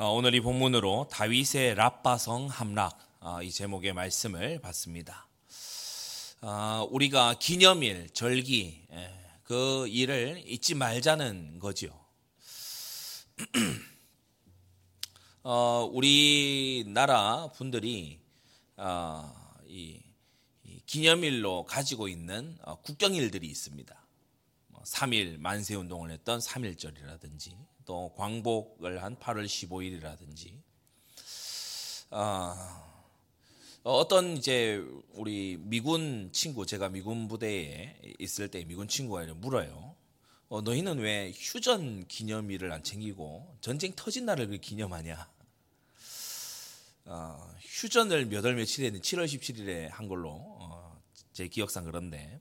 어, 오늘 이 본문으로 다윗의 라빠성 함락 어, 이 제목의 말씀을 받습니다. 어, 우리가 기념일, 절기 예, 그 일을 잊지 말자는 거지요. 우리나라 분들이 이 기념일로 가지고 있는 국경일들이 있습니다. 3일 뭐 만세 운동을 했던 3일절이라든지 또 광복을 한 8월 15일이라든지 아, 어떤 이제 우리 미군 친구 제가 미군 부대에 있을 때 미군 친구가 물어요. 어, 너희는 왜 휴전 기념일을 안 챙기고 전쟁 터진 날을 그 기념하냐? 어, 휴전을 몇 월 며칠에 7월 17일에 한 걸로 어, 제 기억상 그런데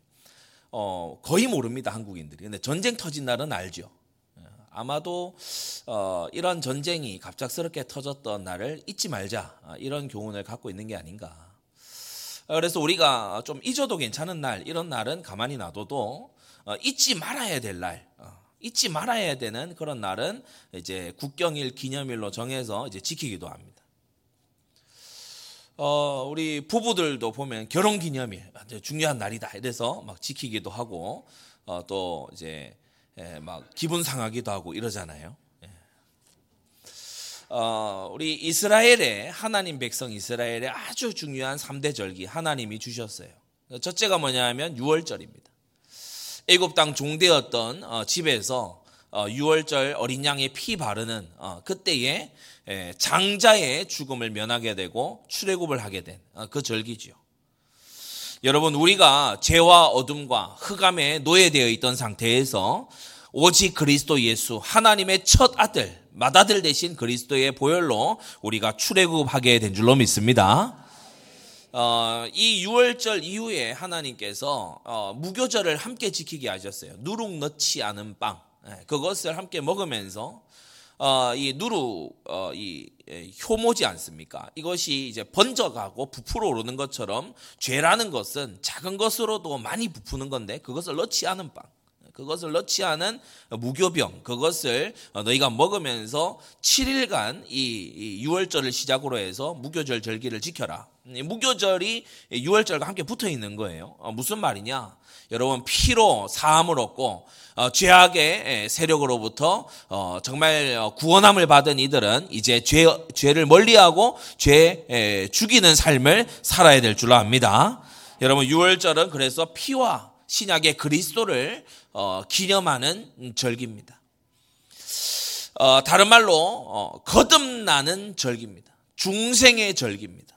어, 거의 모릅니다 한국인들이. 근데 전쟁 터진 날은 알죠. 아마도 어, 이런 전쟁이 갑작스럽게 터졌던 날을 잊지 말자 아, 이런 교훈을 갖고 있는 게 아닌가. 어, 그래서 우리가 좀 잊어도 괜찮은 날 이런 날은 가만히 놔둬도 어, 잊지 말아야 될 날, 어, 잊지 말아야 되는 그런 날은 이제 국경일 기념일로 정해서 이제 지키기도 합니다. 어, 우리 부부들도 보면 결혼 기념일 중요한 날이다 이래서 막 지키기도 하고 어, 또 이제 예, 막 기분 상하기도 하고 이러잖아요. 예. 어, 우리 이스라엘의 하나님 백성 이스라엘의 아주 중요한 3대 절기 하나님이 주셨어요. 첫째가 뭐냐면 6월절입니다. 애굽 땅 종되었던 어, 집에서 어, 6월절 어린 양의 피 바르는 어, 그때에 예, 장자의 죽음을 면하게 되고 출애굽을 하게 된그 어, 절기지요. 여러분 우리가 죄와 어둠과 흑암에 노예되어 있던 상태에서 오직 그리스도 예수 하나님의 첫 아들 맏아들 대신 그리스도의 보혈로 우리가 출애굽하게 된 줄로 믿습니다. 어, 이 6월절 이후에 하나님께서 어, 무교절을 함께 지키게 하셨어요. 누룩 넣지 않은 빵 네, 그것을 함께 먹으면서 어, 이 누루 어, 이 효모지 않습니까? 이것이 이제 번져가고 부풀어 오르는 것처럼 죄라는 것은 작은 것으로도 많이 부푸는 건데 그것을 넣지 않은 빵. 그것을 넣지 않은 무교병 그것을 너희가 먹으면서 7일간 이 6월절을 시작으로 해서 무교절 절기를 지켜라. 무교절이 6월절과 함께 붙어 있는 거예요. 어, 무슨 말이냐? 여러분 피로 사함을 얻고 어, 죄악의 세력으로부터 어, 정말 구원함을 받은 이들은 이제 죄, 죄를 멀리하고 죄 죽이는 삶을 살아야 될줄 압니다. 여러분 6월절은 그래서 피와 신약의 그리스도를 어, 기념하는 절기입니다. 어, 다른 말로 어, 거듭나는 절기입니다. 중생의 절기입니다.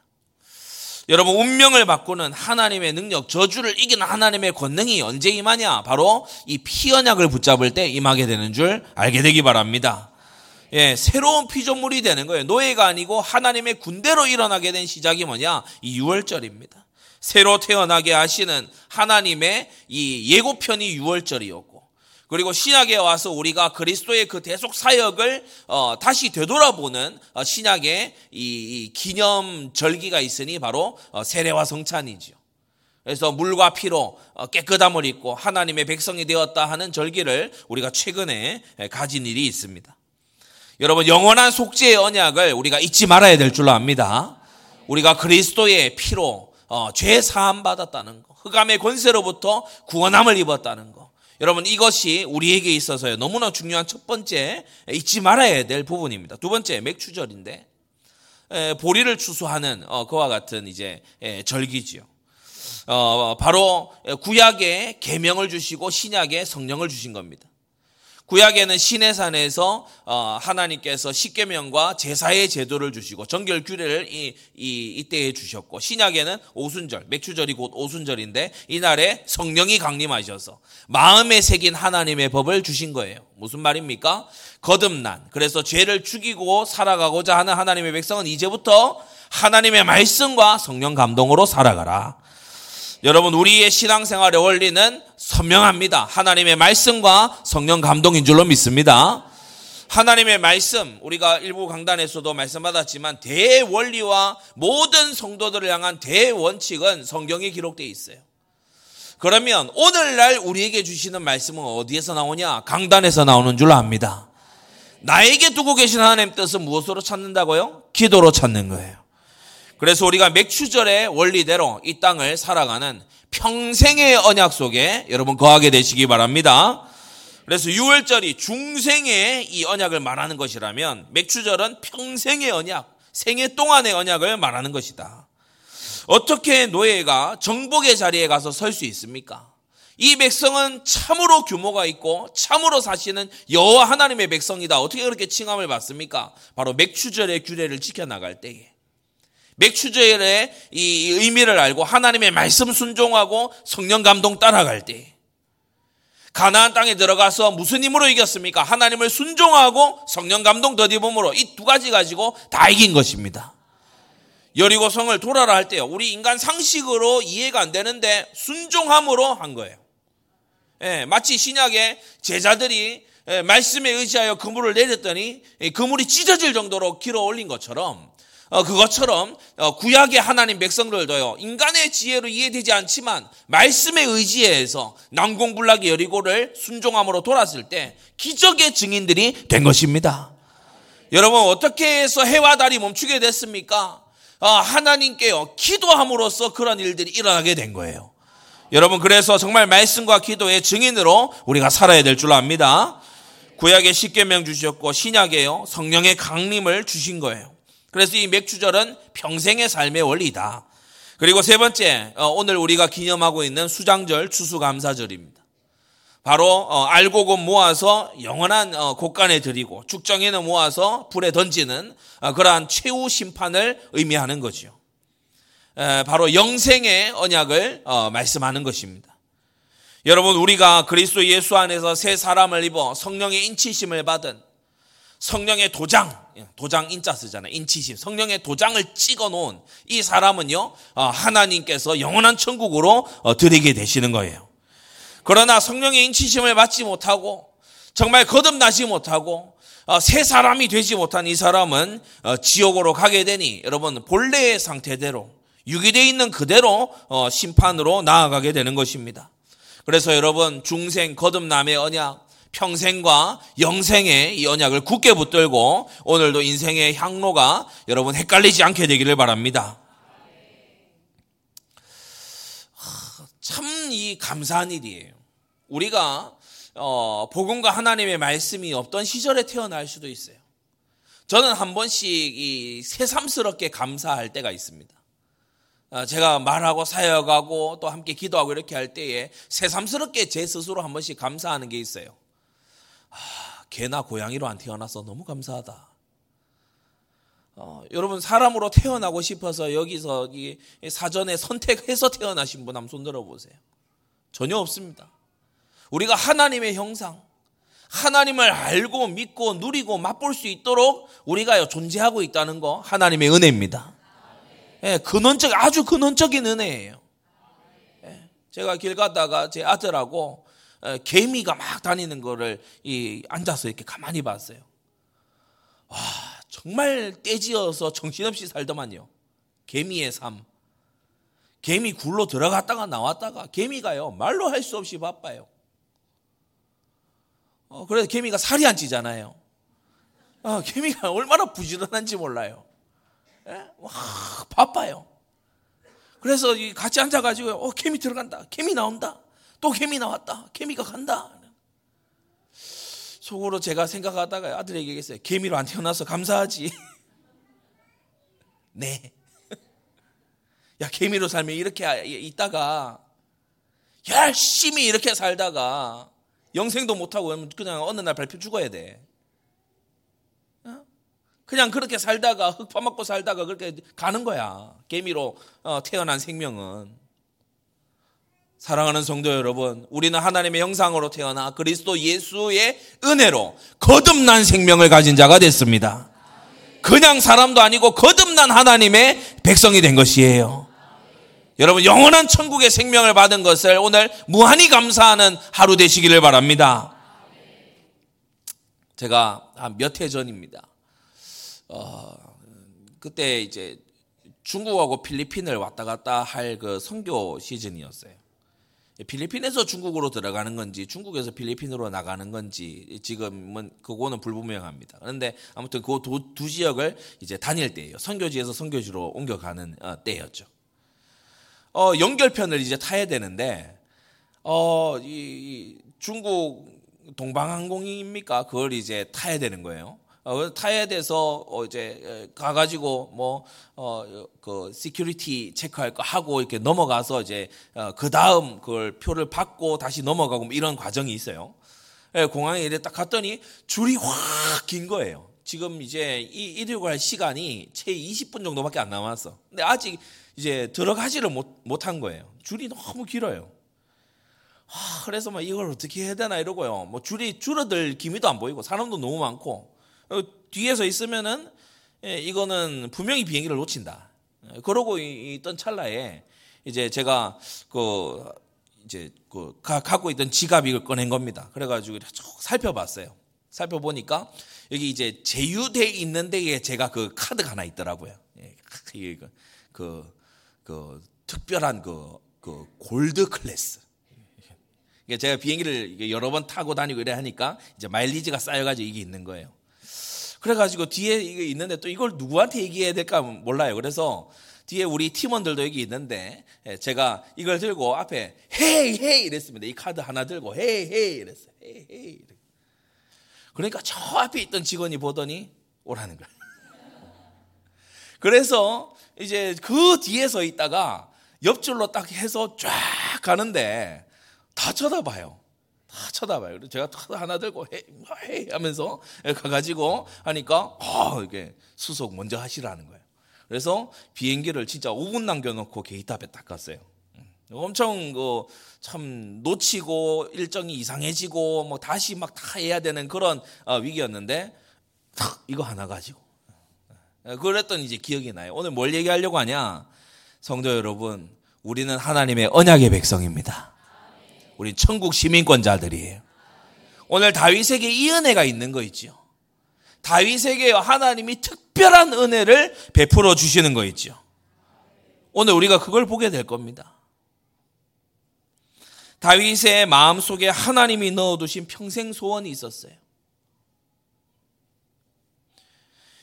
여러분 운명을 바꾸는 하나님의 능력, 저주를 이기는 하나님의 권능이 언제 임하냐? 바로 이 피언약을 붙잡을 때 임하게 되는 줄 알게 되기 바랍니다. 예, 새로운 피조물이 되는 거예요. 노예가 아니고 하나님의 군대로 일어나게 된 시작이 뭐냐? 이 6월절입니다. 새로 태어나게 하시는 하나님의 이 예고편이 6월절이었고 그리고 신약에 와서 우리가 그리스도의 그 대속 사역을 어, 다시 되돌아보는 어, 신약의 이, 이, 기념 절기가 있으니 바로 어, 세례와 성찬이지요. 그래서 물과 피로 어, 깨끗함을 입고 하나님의 백성이 되었다 하는 절기를 우리가 최근에 가진 일이 있습니다. 여러분 영원한 속죄의 언약을 우리가 잊지 말아야 될 줄로 압니다. 우리가 그리스도의 피로 어, 죄 사함 받았다는 거, 흑암의 권세로부터 구원함을 입었다는 거. 여러분 이것이 우리에게 있어서요 너무나 중요한 첫 번째 잊지 말아야 될 부분입니다. 두 번째 맥추절인데 에, 보리를 추수하는 어, 그와 같은 이제 에, 절기지요. 어, 바로 구약에 계명을 주시고 신약에 성령을 주신 겁니다. 구약에는 시내산에서 어, 하나님께서 십계명과 제사의 제도를 주시고 정결 규례를 이, 이 이때에 주셨고 신약에는 오순절, 맥주절이 곧 오순절인데 이날에 성령이 강림하셔서 마음에 새긴 하나님의 법을 주신 거예요. 무슨 말입니까? 거듭난 그래서 죄를 죽이고 살아가고자 하는 하나님의 백성은 이제부터 하나님의 말씀과 성령 감동으로 살아가라. 여러분 우리의 신앙생활의 원리는 선명합니다. 하나님의 말씀과 성령 감동인 줄로 믿습니다. 하나님의 말씀 우리가 일부 강단에서도 말씀 받았지만 대원리와 모든 성도들을 향한 대원칙은 성경에 기록되어 있어요. 그러면 오늘날 우리에게 주시는 말씀은 어디에서 나오냐? 강단에서 나오는 줄 압니다. 나에게 두고 계신 하나님 뜻은 무엇으로 찾는다고요? 기도로 찾는 거예요. 그래서 우리가 맥추절의 원리대로 이 땅을 살아가는 평생의 언약 속에 여러분 거하게 되시기 바랍니다. 그래서 6월절이 중생의 이 언약을 말하는 것이라면 맥추절은 평생의 언약, 생애 동안의 언약을 말하는 것이다. 어떻게 노예가 정복의 자리에 가서 설 수 있습니까? 이 백성은 참으로 규모가 있고 참으로 사시는 여호와 하나님의 백성이다. 어떻게 그렇게 칭함을 받습니까? 바로 맥추절의 규례를 지켜 나갈 때에. 맥추절의 이 의미를 알고 하나님의 말씀 순종하고 성령 감동 따라갈 때. 가나안 땅에 들어가서 무슨 힘으로 이겼습니까? 하나님을 순종하고 성령 감동 더디봄으로 이 두 가지 가지고 다 이긴 것입니다. 여리고 성을 돌아라 할 때요. 우리 인간 상식으로 이해가 안 되는데 순종함으로 한 거예요. 예, 마치 신약에 제자들이 예, 말씀에 의지하여 그물을 내렸더니 그물이 찢어질 정도로 길어 올린 것처럼 어, 그것처럼 어, 구약의 하나님 백성들도요 인간의 지혜로 이해되지 않지만 말씀에 의지해서 남공불락의 여리고를 순종함으로 돌았을 때 기적의 증인들이 된 것입니다. 여러분 어떻게 해서 해와 달이 멈추게 됐습니까? 아, 하나님께요 기도함으로써 그런 일들이 일어나게 된 거예요. 여러분 그래서 정말 말씀과 기도의 증인으로 우리가 살아야 될 줄 압니다. 구약의 십계명 주셨고 신약에요 성령의 강림을 주신 거예요. 그래서 이 맥주절은 평생의 삶의 원리다. 그리고 세 번째 어, 오늘 우리가 기념하고 있는 수장절 추수감사절입니다. 바로 어, 알곡은 모아서 영원한 어, 곳간에 드리고 죽정에는 모아서 불에 던지는 그러한 최후 심판을 의미하는 거지요. 바로 영생의 언약을 어, 말씀하는 것입니다. 여러분 우리가 그리스도 예수 안에서 새 사람을 입어 성령의 인치심을 받은 성령의 도장, 예, 도장 인자 쓰잖아요. 인치심. 성령의 도장을 찍어 놓은 이 사람은요, 어, 하나님께서 영원한 천국으로 어, 드리게 되시는 거예요. 그러나 성령의 인치심을 받지 못하고, 정말 거듭나지 못하고, 새 사람이 되지 못한 이 사람은 지옥으로 가게 되니, 여러분, 본래의 상태대로 유기되어 있는 그대로 어, 심판으로 나아가게 되는 것입니다. 그래서 여러분 중생 거듭남의 언약 평생과 영생의 이 언약을 굳게 붙들고 오늘도 인생의 향로가 여러분 헷갈리지 않게 되기를 바랍니다. 참 이 감사한 일이에요. 우리가 어, 복음과 하나님의 말씀이 없던 시절에 태어날 수도 있어요. 저는 한 번씩 이 새삼스럽게 감사할 때가 있습니다. 어, 제가 말하고 사역하고 또 함께 기도하고 이렇게 할 때에 새삼스럽게 제 스스로 한 번씩 감사하는 게 있어요. 아, 개나 고양이로 안 태어나서 너무 감사하다. 어, 여러분 사람으로 태어나고 싶어서 여기서 이 사전에 선택해서 태어나신 분 한번 손 들어 보세요. 전혀 없습니다. 우리가 하나님의 형상, 하나님을 알고 믿고 누리고 맛볼 수 있도록 우리가 존재하고 있다는 거 하나님의 은혜입니다. 예, 근원적 아주 근원적인 은혜예요. 예, 제가 길 가다가 제 아들하고 예, 개미가 막 다니는 거를 이 앉아서 이렇게 가만히 봤어요. 와 정말 떼지어서 정신없이 살더만요. 개미의 삶. 개미 굴로 들어갔다가 나왔다가 개미가요 말로 할 수 없이 바빠요. 어, 그래서 개미가 살이 안 찌잖아요. 어, 개미가 얼마나 부지런한지 몰라요. 예? 와, 바빠요. 그래서 같이 앉아가지고, 어, 개미 들어간다. 개미 나온다. 또 개미 나왔다. 개미가 간다. 속으로 제가 생각하다가 아들에게 얘기했어요. 개미로 안 태어나서 감사하지. 네. 야, 개미로 살면 이렇게 있다가 열심히 이렇게 살다가 영생도 못하고 그냥 어느 날 발표 죽어야 돼. 그냥 그렇게 살다가 흙 파먹고 살다가 그렇게 가는 거야. 개미로 어, 태어난 생명은. 사랑하는 성도 여러분, 우리는 하나님의 형상으로 태어나 그리스도 예수의 은혜로 거듭난 생명을 가진 자가 됐습니다. 그냥 사람도 아니고 거듭난 하나님의 백성이 된 것이에요. 여러분, 영원한 천국의 생명을 받은 것을 오늘 무한히 감사하는 하루 되시기를 바랍니다. 제가 한몇해 전입니다. 어, 그때 이제 중국하고 필리핀을 왔다 갔다 할 그 선교 시즌이었어요. 필리핀에서 중국으로 들어가는 건지 중국에서 필리핀으로 나가는 건지 지금은 그거는 불분명합니다. 그런데 아무튼 그 두 지역을 이제 다닐 때예요. 선교지에서 선교지로 옮겨가는 어, 때였죠. 어, 연결편을 이제 타야 되는데 어, 이 중국 동방항공입니까? 그걸 이제 타야 되는 거예요. 어, 타야 돼서 어, 이제 가가지고 뭐어그 security check할 거 하고 이렇게 넘어가서 이제 어, 그 다음 그걸 표를 받고 다시 넘어가고 뭐 이런 과정이 있어요. 예, 공항에 이래 딱 갔더니 줄이 확 긴 거예요. 지금 이제 이 이륙 할 시간이 채 20분 정도밖에 안 남았어. 근데 아직 이제 들어가지를 못, 못한 거예요. 줄이 너무 길어요. 아, 그래서 막 이걸 어떻게 해야 되나 이러고요. 뭐 줄이 줄어들 기미도 안 보이고 사람도 너무 많고 어, 뒤에서 있으면은 예, 이거는 분명히 비행기를 놓친다. 예, 그러고 있던 찰나에 이제 제가 그 이제 그 갖고 있던 지갑 이걸 꺼낸 겁니다. 그래가지고 쭉 살펴봤어요. 살펴보니까 여기 이제 제휴돼 있는 데에 제가 그 카드가 하나 있더라고요. 예, 그, 그, 그 특별한 그, 그 gold class. 제가 비행기를 여러 번 타고 다니고 이래 하니까 이제 마일리지가 쌓여가지고 이게 있는 거예요. 그래가지고 뒤에 이게 있는데 또 이걸 누구한테 얘기해야 될까 몰라요. 그래서 뒤에 우리 팀원들도 여기 있는데 예, 제가 이걸 들고 앞에 hey hey 이랬습니다. 이 카드 하나 들고 hey hey 이랬어요. hey hey. 그러니까 저 앞에 있던 직원이 보더니 오라는 거예요. 그래서 이제 그 뒤에 서 있다가 옆줄로 딱 해서 쫙 가는데 다 쳐다봐요. 다 쳐다봐요. 그래서 제가 하나 들고 hey, hey 하면서 가가지고 하니까 어, 이게 수속 먼저 하시라는 거예요. 그래서 비행기를 진짜 5분 남겨놓고 게이트 앞에 딱 갔어요. 음. 엄청 그 참 놓치고 일정이 이상해지고 뭐 다시 막 다 해야 되는 그런 어, 위기였는데 탁 이거 하나 가지고 어, 그랬던 이제 기억이 나요. 오늘 뭘 얘기하려고 하냐? 성도 여러분, 우리는 하나님의 언약의 백성입니다. 우리 천국 시민권자들이에요. 오늘 다윗에게 이 은혜가 있는 거 있죠. 다윗에게 하나님이 특별한 은혜를 베풀어 주시는 거 있죠. 오늘 우리가 그걸 보게 될 겁니다. 다윗의 마음 속에 하나님이 넣어두신 평생 소원이 있었어요.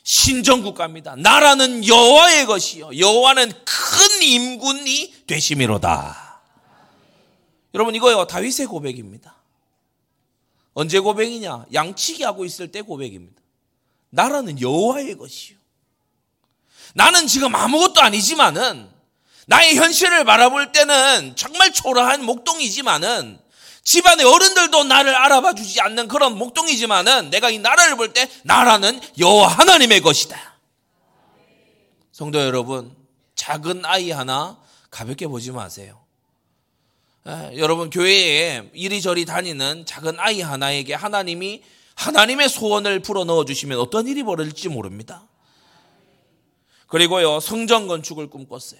신정국가입니다. 나라는 여호와의 것이요 여호와는 큰 임군이 되심이로다. 여러분 이거요 다윗의 고백입니다. 언제 고백이냐? 양치기 하고 있을 때 고백입니다. 나라는 여호와의 것이요. 나는 지금 아무것도 아니지만은 나의 현실을 바라볼 때는 정말 초라한 목동이지만은 집안의 어른들도 나를 알아봐 주지 않는 그런 목동이지만은 내가 이 나라를 볼 때 나라는 여호와 하나님의 것이다. 성도 여러분, 작은 아이 하나 가볍게 보지 마세요. 여러분 교회에 이리저리 다니는 작은 아이 하나에게 하나님이 하나님의 소원을 풀어 넣어 주시면 어떤 일이 벌어질지 모릅니다. 그리고요 성전 건축을 꿈꿨어요.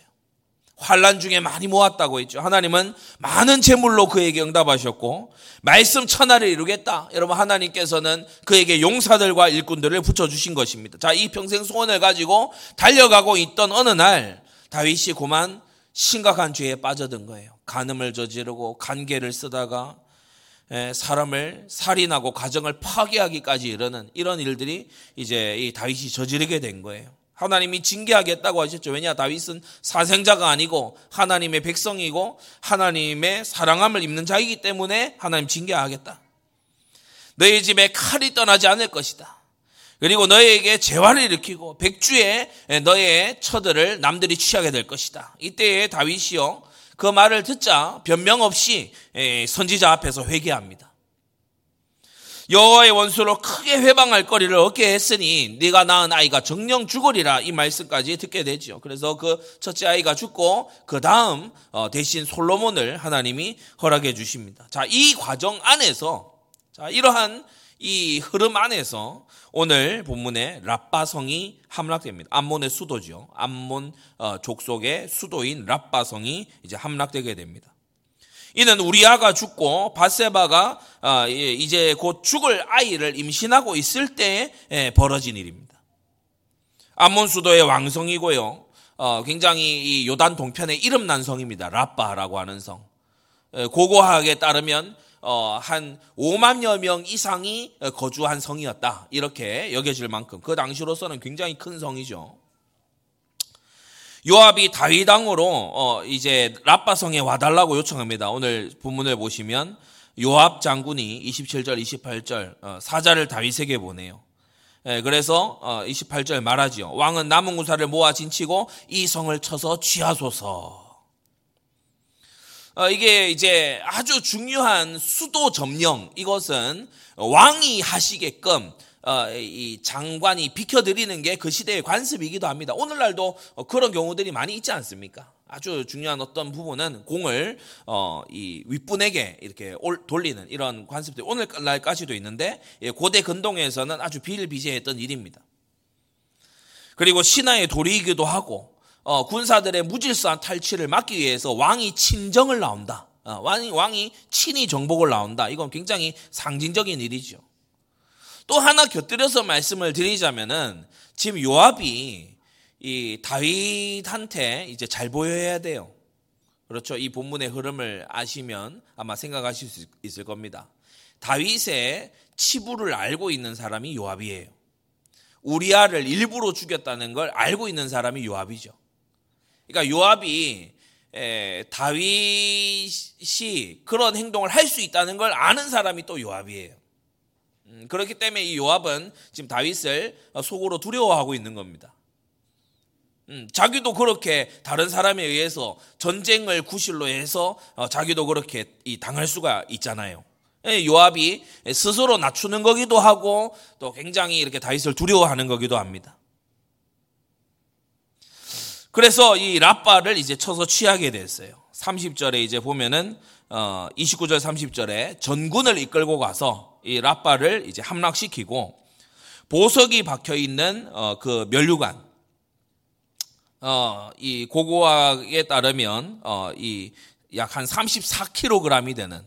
환란 중에 많이 모았다고 했죠. 하나님은 많은 재물로 그에게 응답하셨고 말씀 천하를 이루겠다. 여러분 하나님께서는 그에게 용사들과 일꾼들을 붙여 주신 것입니다. 자, 이 평생 소원을 가지고 달려가고 있던 어느 날 다윗이 고만 심각한 죄에 빠져든 거예요. 간음을 저지르고 간계를 쓰다가 사람을 살인하고 가정을 파괴하기까지 이르는 이런 일들이 이제 이 다윗이 저지르게 된 거예요. 하나님이 징계하겠다고 하셨죠. 왜냐 다윗은 사생자가 아니고 하나님의 백성이고 하나님의 사랑함을 입는 자이기 때문에 하나님 징계하겠다. 너희 집에 칼이 떠나지 않을 것이다. 그리고 너에게 재화를 일으키고 백주에 너의 처들을 남들이 취하게 될 것이다. 이때에 다윗이요 그 말을 듣자 변명 없이 선지자 앞에서 회개합니다. 여호와의 원수로 크게 회방할 거리를 얻게 했으니 네가 낳은 아이가 정령 죽으리라 이 말씀까지 듣게 되죠. 그래서 그 첫째 아이가 죽고 그 다음 어, 대신 솔로몬을 하나님이 허락해 주십니다. 자, 이 과정 안에서 자, 이러한 이 흐름 안에서 오늘 본문에 랍바성이 함락됩니다. 암몬의 수도죠. 암몬 어, 족속의 수도인 랍바성이 이제 함락되게 됩니다. 이는 우리아가 죽고 바세바가 어, 이제 곧 죽을 아이를 임신하고 있을 때 벌어진 일입니다. 암몬 수도의 왕성이고요. 어, 굉장히 이 요단 동편의 이름난 성입니다. 랍바라고 하는 성. 고고학에 따르면 어, 한 5만여 명 이상이 거주한 성이었다. 이렇게 여겨질 만큼 그 당시로서는 굉장히 큰 성이죠. 요압이 다윗 왕으로 어, 이제 라빠성에 와달라고 요청합니다. 오늘 본문을 보시면 요압 장군이 27절, 28절 어, 사자를 다윗에게 보내요. 예, 그래서 어, 28절 말하지요. 왕은 남은 군사를 모아 진치고 이 성을 쳐서 취하소서. 어, 이게 이제 아주 중요한 수도 점령 이것은 왕이 하시게끔 어, 이 장관이 비켜드리는 게 그 시대의 관습이기도 합니다. 오늘날도 그런 경우들이 많이 있지 않습니까? 아주 중요한 어떤 부분은 공을 어, 이 윗분에게 이렇게 돌리는 이런 관습들 오늘날까지도 있는데 예, 고대 근동에서는 아주 비일비재했던 일입니다. 그리고 신하의 도리이기도 하고 어, 군사들의 무질서한 탈취를 막기 위해서 왕이 친정을 나온다. 어, 왕이, 왕이 친히 정복을 나온다. 이건 굉장히 상징적인 일이죠. 또 하나 곁들여서 말씀을 드리자면은 지금 요압이 이 다윗한테 이제 잘 보여야 돼요. 그렇죠. 이 본문의 흐름을 아시면 아마 생각하실 수 있을 겁니다. 다윗의 치부를 알고 있는 사람이 요압이에요. 우리아를 일부러 죽였다는 걸 알고 있는 사람이 요압이죠. 그러니까 요압이 다윗이 그런 행동을 할 수 있다는 걸 아는 사람이 또 요압이에요. 음, 그렇기 때문에 이 요압은 지금 다윗을 속으로 두려워하고 있는 겁니다. 음, 자기도 그렇게 다른 사람에 의해서 전쟁을 구실로 해서 어, 자기도 그렇게 당할 수가 있잖아요. 예, 요압이 스스로 낮추는 거기도 하고 또 굉장히 이렇게 다윗을 두려워하는 거기도 합니다. 그래서 이 라빠를 이제 쳐서 취하게 됐어요. 30절에 이제 보면은 어 29절 30절에 전군을 이끌고 가서 이 라빠를 이제 함락시키고 보석이 박혀 있는 어 그 면류관 어 이 고고학에 따르면 어이 약 한 34kg이 되는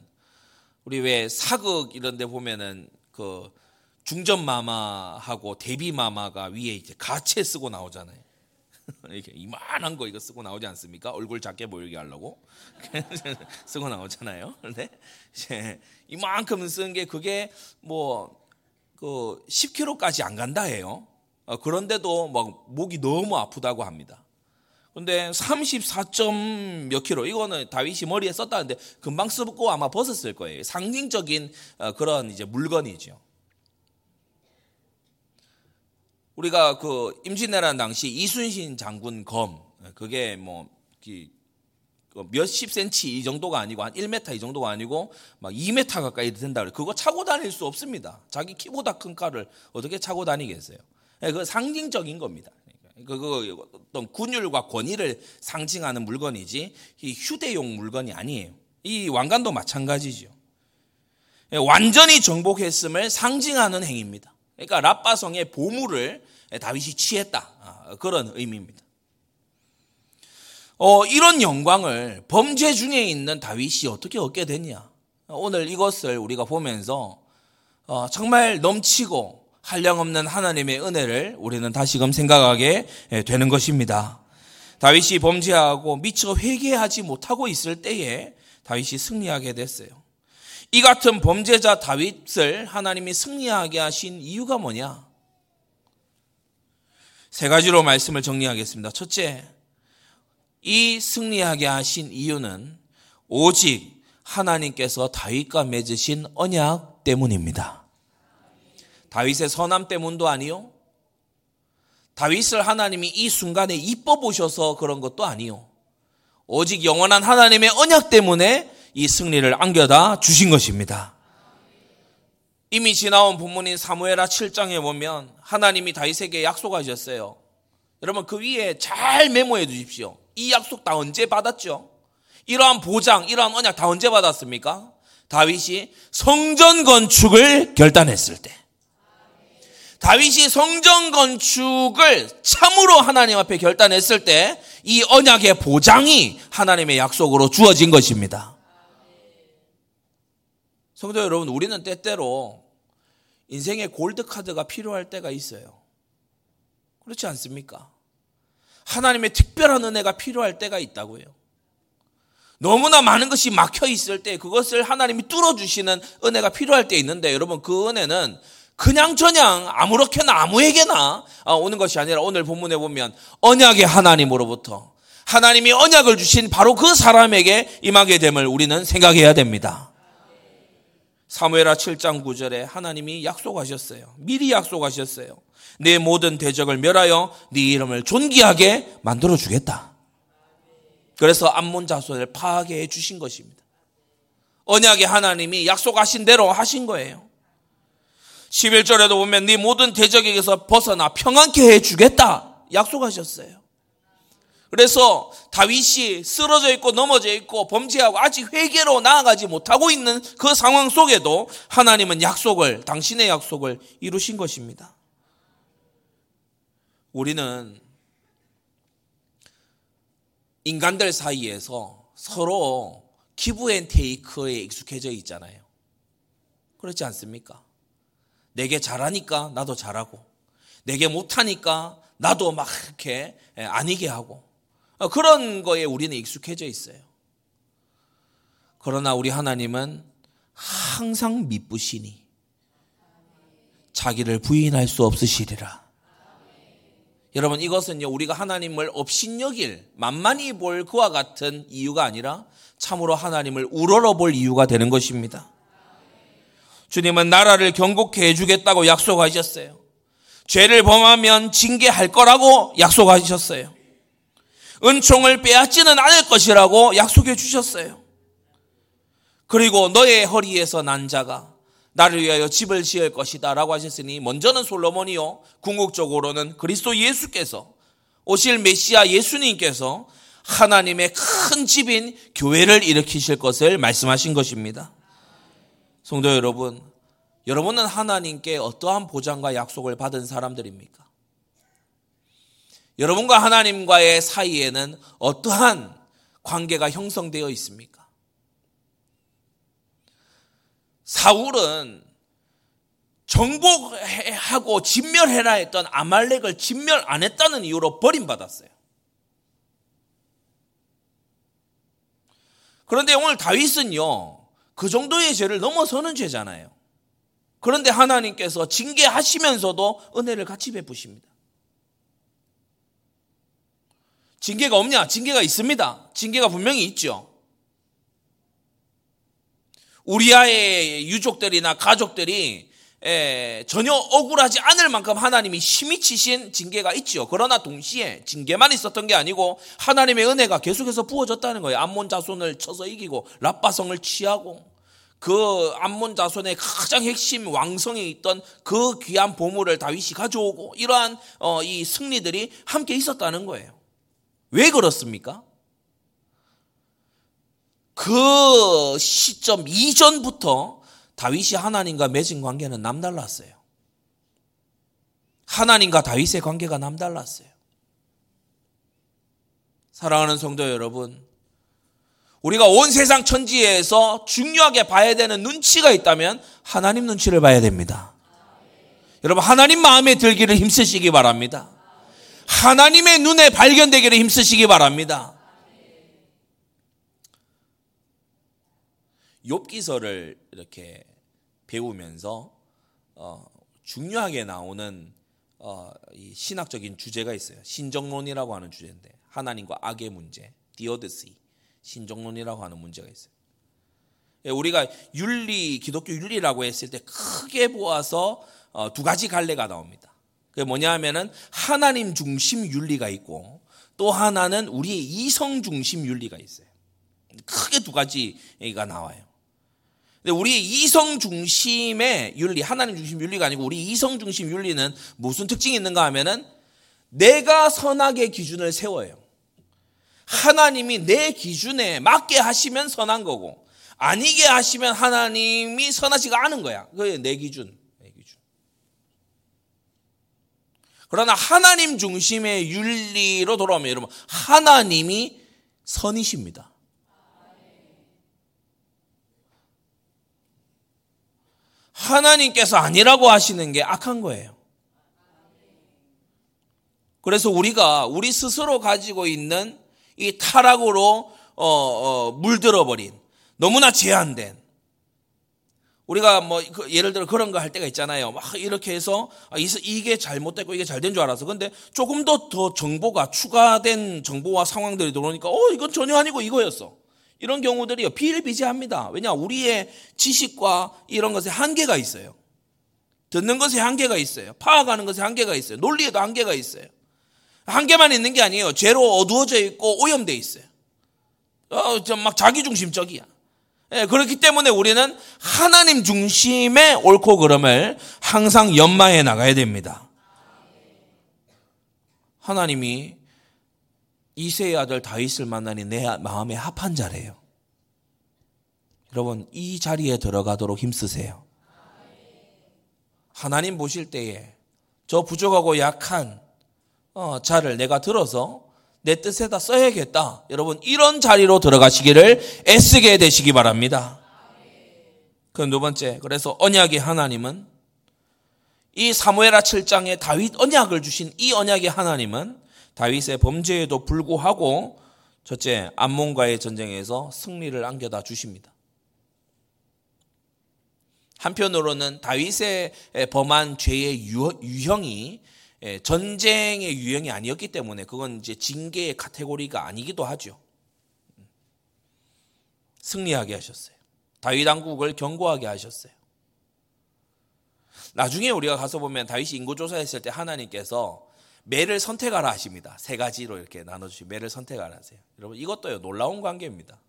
우리 왜 사극 이런 데 보면은 그 중전 마마하고 대비 마마가 위에 이제 가채 쓰고 나오잖아요. 이렇게 이만한 거 이거 쓰고 나오지 않습니까? 얼굴 작게 보이게 하려고 쓰고 나오잖아요. 근데 이제 이만큼 쓴 게 그게 뭐 그 10kg까지 안 간다 해요. 어, 그런데도 막 목이 너무 아프다고 합니다. 근데 34점 몇 킬로 이거는 다윗이 머리에 썼다는데 금방 쓰고 아마 벗었을 거예요. 상징적인 어, 그런 이제 물건이죠. 우리가 그 임진왜란 당시 이순신 장군 검 그게 뭐그 몇십 센치 이 정도가 아니고 한 1m 이 정도가 아니고 막 2m 가까이 된다 그래. 그거 차고 다닐 수 없습니다. 자기 키보다 큰 칼을 어떻게 차고 다니겠어요? 예, 그 상징적인 겁니다. 그러니까 그 어떤 군율과 권위를 상징하는 물건이지 이 휴대용 물건이 아니에요. 이 왕관도 마찬가지죠. 예, 완전히 정복했음을 상징하는 행위입니다. 그러니까 라빠성의 보물을 다윗이 취했다. 아, 그런 의미입니다. 어, 이런 영광을 범죄 중에 있는 다윗이 어떻게 얻게 됐냐? 오늘 이것을 우리가 보면서 어, 정말 넘치고 한량없는 하나님의 은혜를 우리는 다시금 생각하게 되는 것입니다. 다윗이 범죄하고 미처 회개하지 못하고 있을 때에 다윗이 승리하게 됐어요. 이 같은 범죄자 다윗을 하나님이 승리하게 하신 이유가 뭐냐? 세 가지로 말씀을 정리하겠습니다. 첫째, 이 승리하게 하신 이유는 오직 하나님께서 다윗과 맺으신 언약 때문입니다. 다윗의 선함 때문도 아니요. 다윗을 하나님이 이 순간에 이뻐 보셔서 그런 것도 아니요. 오직 영원한 하나님의 언약 때문에 이 승리를 안겨다 주신 것입니다. 이미 지나온 본문인 사무엘하 7장에 보면 하나님이 다윗에게 약속하셨어요. 여러분 그 위에 잘 메모해 두십시오. 이 약속 다 언제 받았죠? 이러한 보장, 이러한 언약 다 언제 받았습니까? 다윗이 성전 건축을 결단했을 때. 다윗이 성전 건축을 참으로 하나님 앞에 결단했을 때 이 언약의 보장이 하나님의 약속으로 주어진 것입니다. 성도 여러분, 우리는 때때로 인생의 골드카드가 필요할 때가 있어요. 그렇지 않습니까? 하나님의 특별한 은혜가 필요할 때가 있다고요. 너무나 많은 것이 막혀 있을 때 그것을 하나님이 뚫어주시는 은혜가 필요할 때 있는데 여러분 그 은혜는 그냥 저냥 아무렇게나 아무에게나 어, 오는 것이 아니라 오늘 본문에 보면 언약의 하나님으로부터 하나님이 언약을 주신 바로 그 사람에게 임하게 됨을 우리는 생각해야 됩니다. 사무엘하 7장 9절에 하나님이 약속하셨어요. 미리 약속하셨어요. 내 모든 대적을 멸하여 네 이름을 존귀하게 만들어 주겠다. 그래서 암몬 자손을 파괴해 주신 것입니다. 언약의 하나님이 약속하신 대로 하신 거예요. 11절에도 보면 네 모든 대적에게서 벗어나 평안케 해 주겠다. 약속하셨어요. 그래서 다윗이 쓰러져 있고 넘어져 있고 범죄하고 아직 회개로 나아가지 못하고 있는 그 상황 속에도 하나님은 약속을 당신의 약속을 이루신 것입니다. 우리는 인간들 사이에서 서로 give and take에 익숙해져 있잖아요. 그렇지 않습니까? 내게 잘하니까 나도 잘하고 내게 못하니까 나도 막 이렇게 아니게 하고 어, 그런 거에 우리는 익숙해져 있어요. 그러나 우리 하나님은 항상 미쁘시니 자기를 부인할 수 없으시리라. 여러분 이것은요 우리가 하나님을 업신여길 만만히 볼 그와 같은 이유가 아니라 참으로 하나님을 우러러 볼 이유가 되는 것입니다. 주님은 나라를 경고케 해주겠다고 약속하셨어요. 죄를 범하면 징계할 거라고 약속하셨어요. 은총을 빼앗지는 않을 것이라고 약속해 주셨어요. 그리고 너의 허리에서 난 자가 나를 위하여 집을 지을 것이다 라고 하셨으니 먼저는 솔로몬이요 궁극적으로는 그리스도 예수께서 오실 메시아 예수님께서 하나님의 큰 집인 교회를 일으키실 것을 말씀하신 것입니다. 성도 여러분, 여러분은 하나님께 어떠한 보장과 약속을 받은 사람들입니까? 여러분과 하나님과의 사이에는 어떠한 관계가 형성되어 있습니까? 사울은 정복하고 진멸해라 했던 아말렉을 진멸 안 했다는 이유로 버림받았어요. 그런데 오늘 다윗은요, 그 정도의 죄를 넘어서는 죄잖아요. 그런데 하나님께서 징계하시면서도 은혜를 같이 베푸십니다. 징계가 없냐? 징계가 있습니다. 징계가 분명히 있죠. 우리아의 유족들이나 가족들이 에, 전혀 억울하지 않을 만큼 하나님이 심히 치신 징계가 있죠. 그러나 동시에 징계만 있었던 게 아니고 하나님의 은혜가 계속해서 부어졌다는 거예요. 암몬 자손을 쳐서 이기고 라빠성을 취하고 그 암몬 자손의 가장 핵심 왕성에 있던 그 귀한 보물을 다윗이 가져오고 이러한 어, 이 승리들이 함께 있었다는 거예요. 왜 그렇습니까? 그 시점 이전부터 다윗이 하나님과 맺은 관계는 남달랐어요. 하나님과 다윗의 관계가 남달랐어요. 사랑하는 성도 여러분, 우리가 온 세상 천지에서 중요하게 봐야 되는 눈치가 있다면 하나님 눈치를 봐야 됩니다. 여러분, 하나님 마음에 들기를 힘쓰시기 바랍니다. 하나님의 눈에 발견되기를 힘쓰시기 바랍니다. 욥기서를 이렇게 배우면서 어, 중요하게 나오는 어, 신학적인 주제가 있어요. 신정론이라고 하는 주제인데 하나님과 악의 문제, 디어드시, 신정론이라고 하는 문제가 있어요. 예, 우리가 윤리, 기독교 윤리라고 했을 때 크게 보아서 어, 두 가지 갈래가 나옵니다. 그게 뭐냐 하면은 하나님 중심 윤리가 있고 또 하나는 우리의 이성 중심 윤리가 있어요. 크게 두 가지가 나와요. 근데 우리 이성 중심의 윤리, 하나님 중심 윤리가 아니고 우리 이성 중심 윤리는 무슨 특징이 있는가 하면은 내가 선하게 기준을 세워요. 하나님이 내 기준에 맞게 하시면 선한 거고 아니게 하시면 하나님이 선하지가 않은 거야. 그게 내 기준. 그러나 하나님 중심의 윤리로 돌아오면 여러분 하나님이 선이십니다. 하나님께서 아니라고 하시는 게 악한 거예요. 그래서 우리가 우리 스스로 가지고 있는 이 타락으로 어, 어, 물들어 버린 너무나 제한된 우리가 뭐그 예를 들어 그런 거 할 때가 있잖아요. 막 이렇게 해서 아, 이게 잘못됐고 이게 잘 된 줄 알아서 근데 조금 더 더 정보가 추가된 정보와 상황들이 들어오니까 어 이건 전혀 아니고 이거였어. 이런 경우들이 비일비재합니다. 왜냐 우리의 지식과 이런 것에 한계가 있어요. 듣는 것에 한계가 있어요. 파악하는 것에 한계가 있어요. 논리에도 한계가 있어요. 한계만 있는 게 아니에요. 죄로 어두워져 있고 오염돼 있어요. 어, 막 자기중심적이야. 예, 그렇기 때문에 우리는 하나님 중심의 옳고 그름을 항상 연마해 나가야 됩니다. 하나님이 이세의 아들 다윗을 만나니 내 마음에 합한 자래요. 여러분 이 자리에 들어가도록 힘쓰세요. 하나님 보실 때에 저 부족하고 약한 어, 자를 내가 들어서 내 뜻에다 써야겠다. 여러분 이런 자리로 들어가시기를 애쓰게 되시기 바랍니다. 그두 번째 그래서 언약의 하나님은 이 사무엘하 7장에 다윗 언약을 주신 이 언약의 하나님은 다윗의 범죄에도 불구하고 첫째 암몬과의 전쟁에서 승리를 안겨다 주십니다. 한편으로는 다윗의 범한 죄의 유형이 전쟁의 유형이 아니었기 때문에 그건 이제 징계의 카테고리가 아니기도 하죠. 승리하게 하셨어요. 다윗 왕국을 견고하게 하셨어요. 나중에 우리가 가서 보면 다윗이 인구 조사했을 때 하나님께서 매를 선택하라 하십니다. 세 가지로 이렇게 나눠주시 매를 선택하라 하세요. 여러분 이것도요 놀라운 관계입니다.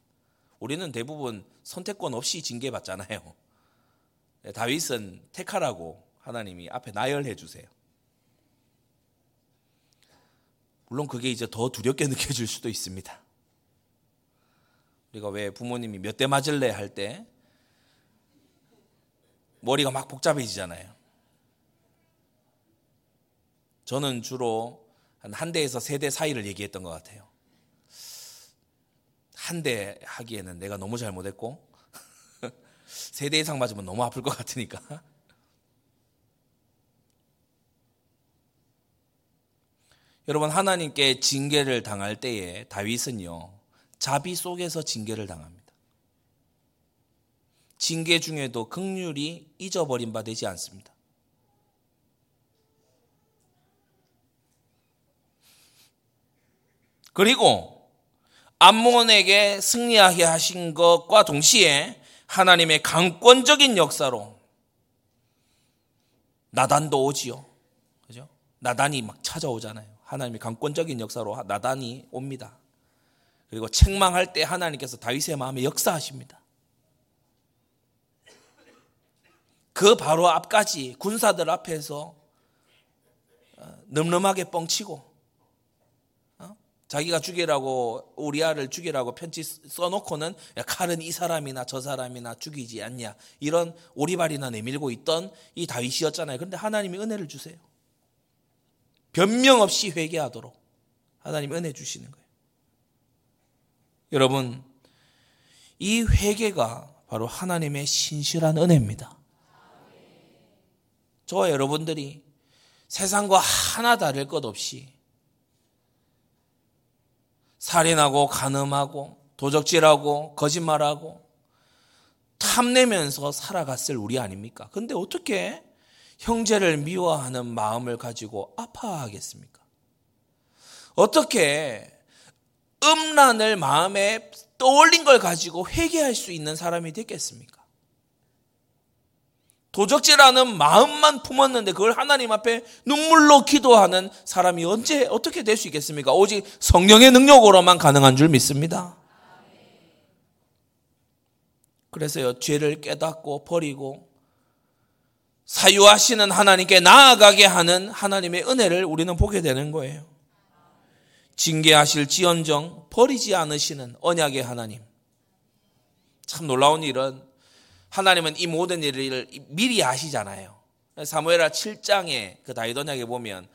우리는 대부분 선택권 없이 징계받잖아요. 네, 다윗은 택하라고 하나님이 앞에 나열해 주세요. 물론 그게 이제 더 두렵게 느껴질 수도 있습니다. 우리가 왜 부모님이 몇 대 맞을래 할 때 머리가 막 복잡해지잖아요. 저는 주로 한 한 대에서 세 대 사이를 얘기했던 것 같아요. 한 대 하기에는 내가 너무 잘못했고 세 대 이상 맞으면 너무 아플 것 같으니까. 여러분 하나님께 징계를 당할 때에 다윗은요 자비 속에서 징계를 당합니다. 징계 중에도 극률이 잊어버린 바 되지 않습니다. 그리고 암몬에게 승리하게 하신 것과 동시에 하나님의 강권적인 역사로 나단도 오지요. 그죠? 나단이 막 찾아오잖아요. 하나님의 강권적인 역사로 나단이 옵니다. 그리고 책망할 때 하나님께서 다윗의 마음에 역사하십니다. 그 바로 앞까지 군사들 앞에서 어, 늠름하게 뻥치고 자기가 죽이라고 우리아를 죽이라고 편지 써놓고는 야, 칼은 이 사람이나 저 사람이나 죽이지 않냐 이런 오리발이나 내밀고 있던 이 다윗이었잖아요. 그런데 하나님이 은혜를 주세요. 변명 없이 회개하도록 하나님 은혜 주시는 거예요. 여러분 이 회개가 바로 하나님의 신실한 은혜입니다. 저와 여러분들이 세상과 하나 다를 것 없이 살인하고 간음하고 도적질하고 거짓말하고 탐내면서 살아갔을 우리 아닙니까? 근데 어떻게 형제를 미워하는 마음을 가지고 아파하겠습니까? 어떻게 음란을 마음에 떠올린 걸 가지고 회개할 수 있는 사람이 됐겠습니까? 도적질하는 마음만 품었는데 그걸 하나님 앞에 눈물로 기도하는 사람이 언제 어떻게 될 수 있겠습니까? 오직 성령의 능력으로만 가능한 줄 믿습니다. 그래서요 죄를 깨닫고 버리고 사유하시는 하나님께 나아가게 하는 하나님의 은혜를 우리는 보게 되는 거예요. 징계하실 지언정 버리지 않으시는 언약의 하나님. 참 놀라운 일은 하나님은 이 모든 일을 미리 아시잖아요. 사무엘하 7장에 그 다윗 언약에 보면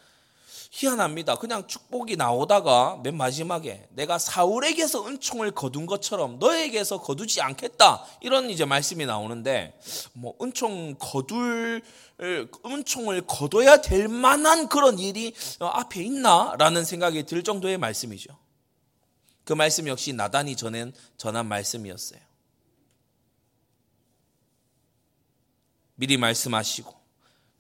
희한합니다. 그냥 축복이 나오다가 맨 마지막에 내가 사울에게서 은총을 거둔 것처럼 너에게서 거두지 않겠다. 이런 이제 말씀이 나오는데 뭐 은총 거둘 은총을 거둬야 될 만한 그런 일이 앞에 있나라는 생각이 들 정도의 말씀이죠. 그 말씀 역시 나단이 전한, 전한 말씀이었어요. 미리 말씀하시고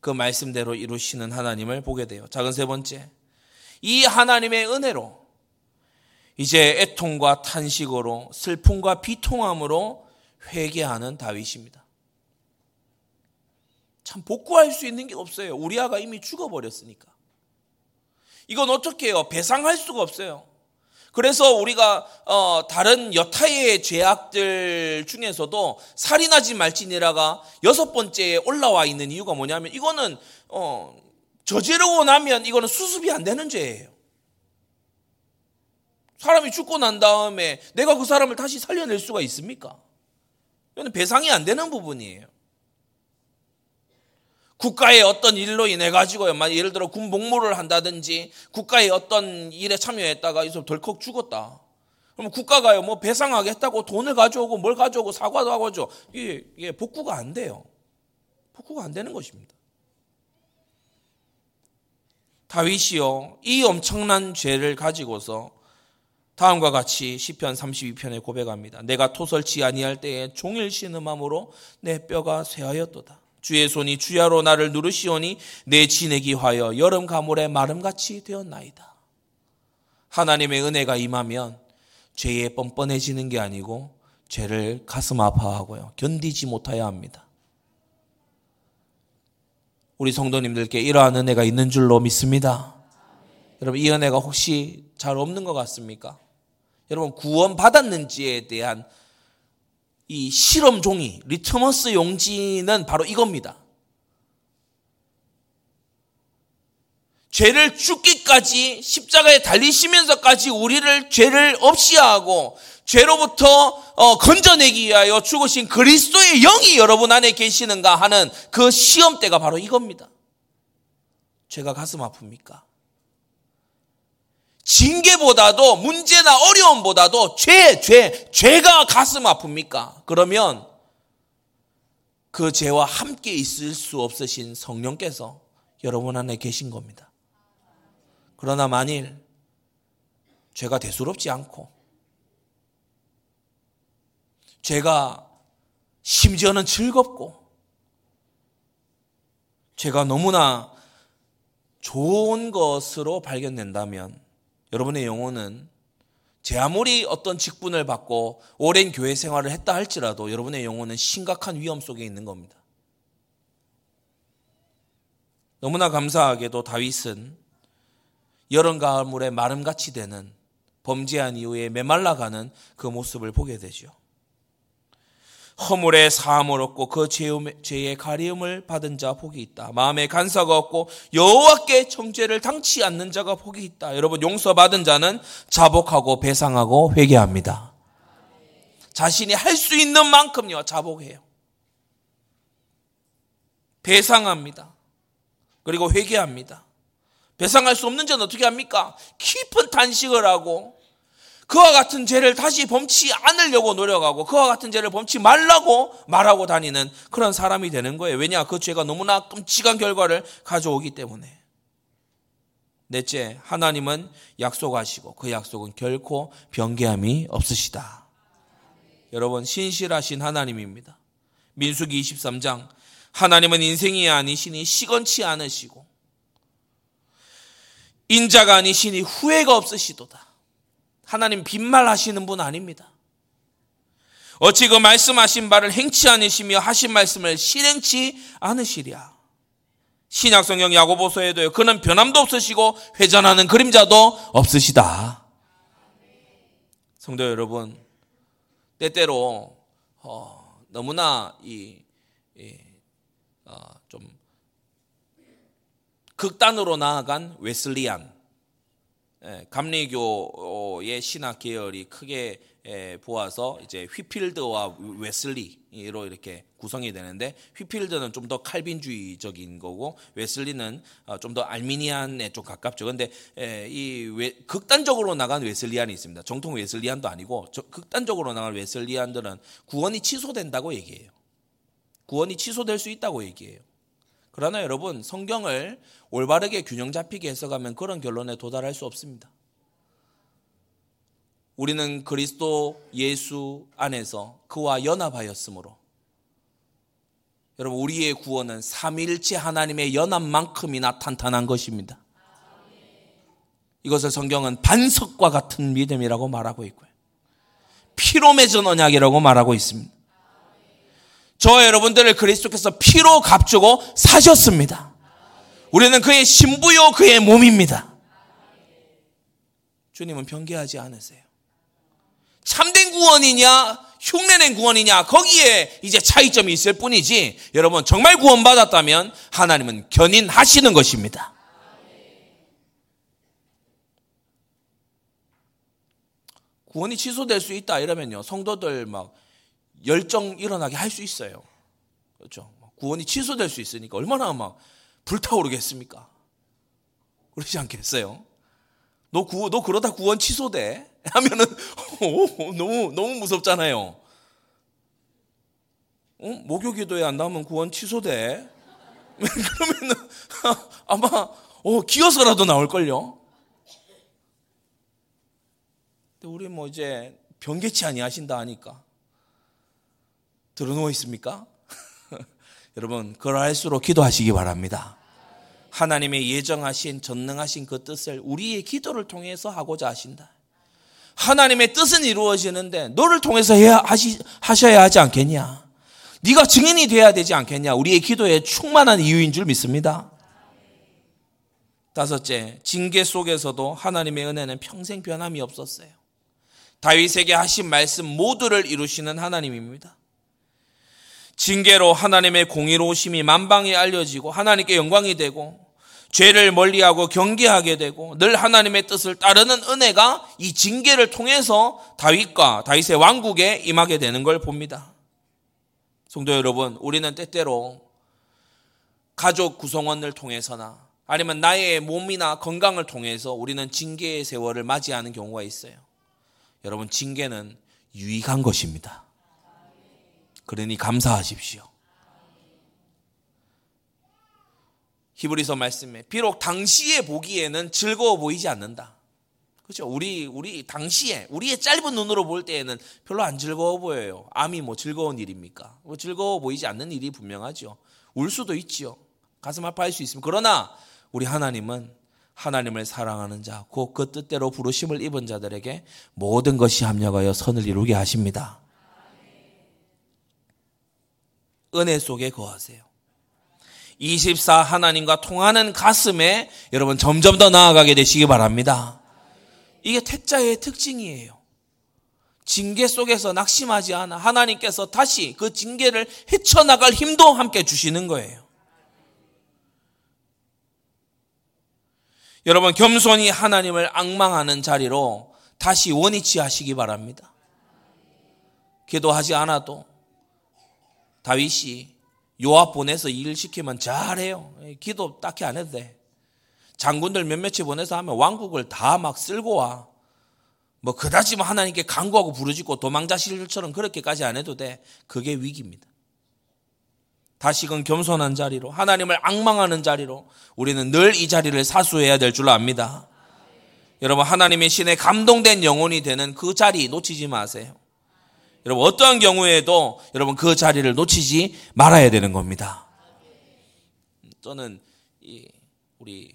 그 말씀대로 이루시는 하나님을 보게 돼요. 작은 세 번째. 이 하나님의 은혜로 이제 애통과 탄식으로 슬픔과 비통함으로 회개하는 다윗입니다. 참 복구할 수 있는 게 없어요. 우리아가 이미 죽어버렸으니까. 이건 어떻게 해요? 배상할 수가 없어요. 그래서 우리가 어, 다른 여타의 죄악들 중에서도 살인하지 말지니라가 여섯 번째에 올라와 있는 이유가 뭐냐면 이거는 어, 저지르고 나면 이거는 수습이 안 되는 죄예요. 사람이 죽고 난 다음에 내가 그 사람을 다시 살려낼 수가 있습니까? 이거는 배상이 안 되는 부분이에요. 국가의 어떤 일로 인해 가지고요. 예를 들어 군 복무를 한다든지 국가의 어떤 일에 참여했다가 이서 덜컥 죽었다. 그럼 국가가요, 뭐 배상하겠다고 돈을 가져오고 뭘 가져오고 사과도 하고 죠 이게, 이게 복구가 안 돼요. 복구가 안 되는 것입니다. 다윗이요, 이 엄청난 죄를 가지고서 다음과 같이 시편 32편에 고백합니다. 내가 토설치 아니할 때에 종일 신음함으로 내 뼈가 쇠하였도다. 주의 손이 주야로 나를 누르시오니 내 지내기 하여 여름 가물의 마름같이 되었나이다. 하나님의 은혜가 임하면 죄에 뻔뻔해지는 게 아니고 죄를 가슴 아파하고요. 견디지 못하여 합니다. 우리 성도님들께 이러한 은혜가 있는 줄로 믿습니다. 여러분, 이 은혜가 혹시 잘 없는 것 같습니까? 여러분, 구원 받았는지에 대한 이 실험 종이, 리트머스 용지는 바로 이겁니다. 죄를 죽기까지 십자가에 달리시면서까지 우리를 죄를 없이 하고 죄로부터 어, 건져내기 위하여 죽으신 그리스도의 영이 여러분 안에 계시는가 하는 그 시험대가 바로 이겁니다. 죄가 가슴 아픕니까? 징계보다도 문제나 어려움보다도 죄, 죄, 죄가 가슴 아픕니까? 그러면 그 죄와 함께 있을 수 없으신 성령께서 여러분 안에 계신 겁니다. 그러나 만일 죄가 대수롭지 않고 죄가 심지어는 즐겁고 죄가 너무나 좋은 것으로 발견된다면 여러분의 영혼은 제 아무리 어떤 직분을 받고 오랜 교회 생활을 했다 할지라도 여러분의 영혼은 심각한 위험 속에 있는 겁니다. 너무나 감사하게도 다윗은 여름 가을물에 마름같이 되는 범죄한 이후에 메말라가는 그 모습을 보게 되죠. 허물의 사함을 얻고 그 죄의 가리움을 받은 자 복이 있다. 마음에 간사가 없고 여호와께 정죄를 당치 않는 자가 복이 있다. 여러분 용서받은 자는 자복하고 배상하고 회개합니다. 자신이 할 수 있는 만큼요 자복해요. 배상합니다. 그리고 회개합니다. 배상할 수 없는 자는 어떻게 합니까? 깊은 탄식을 하고 그와 같은 죄를 다시 범치 않으려고 노력하고 그와 같은 죄를 범치 말라고 말하고 다니는 그런 사람이 되는 거예요. 왜냐? 그 죄가 너무나 끔찍한 결과를 가져오기 때문에. 넷째, 하나님은 약속하시고 그 약속은 결코 변개함이 없으시다. 여러분, 신실하신 하나님입니다. 민수기 23장, 하나님은 인생이 아니시니 시건치 않으시고, 인자가 아니시니 후회가 없으시도다. 하나님 빈말하시는 분 아닙니다. 어찌 그 말씀하신 바를 행치 않으시며 하신 말씀을 실행치 않으시랴. 신약 성경 야고보서에도요. 그는 변함도 없으시고 회전하는 그림자도 없으시다. 성도 여러분, 때때로 어, 너무나 이, 이 어, 좀 극단으로 나아간 웨슬리안 예, 감리교 의 신학 계열이 크게 예, 보아서 이제 휘필드와 웨슬리로 이렇게 구성이 되는데 휘필드는 좀 더 칼빈주의적인 거고 웨슬리는 어, 좀더 알미니안에 좀 가깝죠. 근데 예, 이 극단적으로 나간 웨슬리안이 있습니다. 정통 웨슬리안도 아니고 극단적으로 나간 웨슬리안들은 구원이 취소된다고 얘기해요. 구원이 취소될 수 있다고 얘기해요. 그러나 여러분 성경을 올바르게 균형 잡히게 해석하면 그런 결론에 도달할 수 없습니다. 우리는 그리스도 예수 안에서 그와 연합하였으므로 여러분 우리의 구원은 삼일체 하나님의 연합만큼이나 탄탄한 것입니다. 이것을 성경은 반석과 같은 믿음이라고 말하고 있고요. 피로 맺은 언약이라고 말하고 있습니다. 저 여러분들을 그리스도께서 피로 값주고 사셨습니다. 우리는 그의 신부요 그의 몸입니다. 주님은 변개하지 않으세요. 참된 구원이냐 흉내낸 구원이냐 거기에 이제 차이점이 있을 뿐이지 여러분 정말 구원받았다면 하나님은 견인하시는 것입니다. 구원이 취소될 수 있다 이러면요 성도들 막 열정 일어나게 할 수 있어요. 그렇죠? 구원이 취소될 수 있으니까 얼마나 막 불타오르겠습니까? 그러지 않겠어요? 너 구, 너 그러다 구원 취소돼? 하면은, 오, 너무, 너무 무섭잖아요. 어? 목요 기도에 안 나오면 구원 취소돼? 그러면은, 아마, 어, 기어서라도 나올 걸요? 근데 우리 뭐 이제 변개치 아니하신다 하니까. 들어누워 있습니까? 여러분, 그러할수록 기도하시기 바랍니다. 하나님의 예정하신 전능하신 그 뜻을 우리의 기도를 통해서 하고자 하신다. 하나님의 뜻은 이루어지는데 너를 통해서 해야 하시, 하셔야 하지 않겠냐? 네가 증인이 돼야 되지 않겠냐? 우리의 기도에 충만한 이유인 줄 믿습니다. 다섯째, 징계 속에서도 하나님의 은혜는 평생 변함이 없었어요. 다윗에게 하신 말씀 모두를 이루시는 하나님입니다. 징계로 하나님의 공의로우심이 만방에 알려지고 하나님께 영광이 되고 죄를 멀리하고 경계하게 되고 늘 하나님의 뜻을 따르는 은혜가 이 징계를 통해서 다윗과 다윗의 왕국에 임하게 되는 걸 봅니다. 성도 여러분, 우리는 때때로 가족 구성원을 통해서나 아니면 나의 몸이나 건강을 통해서 우리는 징계의 세월을 맞이하는 경우가 있어요. 여러분, 징계는 유익한 것입니다. 그러니 감사하십시오. 히브리서 말씀에 비록 당시에 보기에는 즐거워 보이지 않는다. 그렇죠? 우리 우리 당시에 우리의 짧은 눈으로 볼 때에는 별로 안 즐거워 보여요. 암이 뭐 즐거운 일입니까? 뭐 즐거워 보이지 않는 일이 분명하죠. 울 수도 있지요. 가슴 아파할 수 있습니다. 그러나 우리 하나님은 하나님을 사랑하는 자, 곧 그 뜻대로 부르심을 입은 자들에게 모든 것이 합력하여 선을 이루게 하십니다. 은혜 속에 거하세요. 24 하나님과 통하는 가슴에 여러분 점점 더 나아가게 되시기 바랍니다. 이게 택자의 특징이에요. 징계 속에서 낙심하지 않아 하나님께서 다시 그 징계를 헤쳐나갈 힘도 함께 주시는 거예요. 여러분 겸손히 하나님을 악망하는 자리로 다시 원위치 하시기 바랍니다. 기도하지 않아도 다윗이 요압 보내서 일 시키면 잘해요. 기도 딱히 안 해도 돼. 장군들 몇몇이 보내서 하면 왕국을 다 막 쓸고 와. 뭐 그다지 뭐 하나님께 간구하고 부르짖고 도망자실처럼 그렇게까지 안 해도 돼. 그게 위기입니다. 다시금 겸손한 자리로 하나님을 악망하는 자리로 우리는 늘 이 자리를 사수해야 될줄 압니다. 여러분 하나님의 신에 감동된 영혼이 되는 그 자리 놓치지 마세요. 여러분 어떠한 경우에도 여러분 그 자리를 놓치지 말아야 되는 겁니다. 저는 우리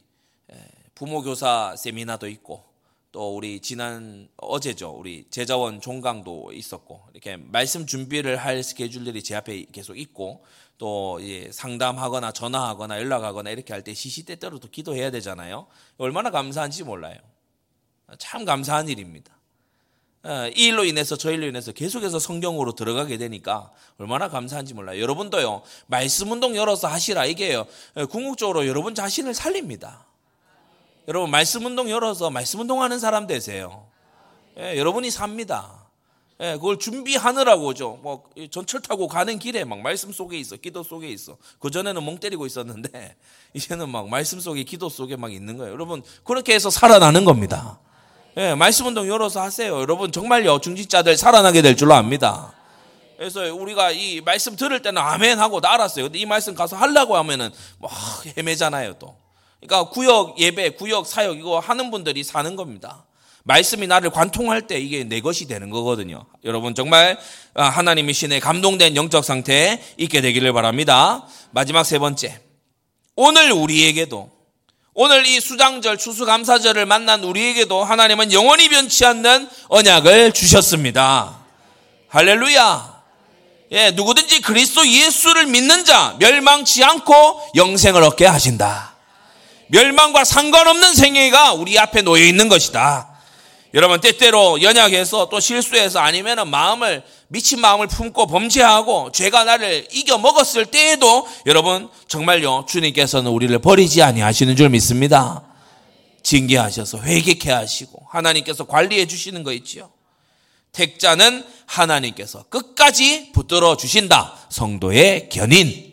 부모 교사 세미나도 있고 또 우리 지난 어제죠 우리 제자원 종강도 있었고 이렇게 말씀 준비를 할 스케줄들이 제 앞에 계속 있고 또 상담하거나 전화하거나 연락하거나 이렇게 할 때 시시때때로도 기도해야 되잖아요. 얼마나 감사한지 몰라요. 참 감사한 일입니다. 어, 이 일로 인해서 저 일로 인해서 계속해서 성경으로 들어가게 되니까 얼마나 감사한지 몰라요. 여러분도요, 말씀 운동 열어서 하시라. 이게요, 어, 궁극적으로 여러분 자신을 살립니다. 여러분, 말씀 운동 열어서 말씀 운동 하는 사람 되세요. 예, 여러분이 삽니다. 예, 그걸 준비하느라고죠. 뭐, 전철 타고 가는 길에 막 말씀 속에 있어. 기도 속에 있어. 그 전에는 멍 때리고 있었는데, 이제는 막 말씀 속에, 기도 속에 막 있는 거예요. 여러분, 그렇게 해서 살아나는 겁니다. 예, 말씀 운동 열어서 하세요. 여러분 정말요 중직자들 살아나게 될 줄로 압니다. 그래서 우리가 이 말씀 들을 때는 아멘 하고 나 알았어요. 근데 이 말씀 가서 하려고 하면은 막 헤매잖아요 또. 그러니까 구역 예배, 구역 사역 이거 하는 분들이 사는 겁니다. 말씀이 나를 관통할 때 이게 내 것이 되는 거거든요. 여러분 정말 아, 하나님의 신에 감동된 영적 상태에 있게 되기를 바랍니다. 마지막 세 번째. 오늘 우리에게도 오늘 이 수장절 추수감사절을 만난 우리에게도 하나님은 영원히 변치 않는 언약을 주셨습니다. 할렐루야. 예, 누구든지 그리스도 예수를 믿는 자 멸망치 않고 영생을 얻게 하신다. 멸망과 상관없는 생애가 우리 앞에 놓여 있는 것이다. 여러분 때때로 연약해서 또 실수해서 아니면 마음을 미친 마음을 품고 범죄하고 죄가 나를 이겨 먹었을 때에도 여러분 정말요 주님께서는 우리를 버리지 아니하시는 줄 믿습니다. 징계하셔서 회개케 하시고 하나님께서 관리해 주시는 거 있지요. 택자는 하나님께서 끝까지 붙들어 주신다. 성도의 견인.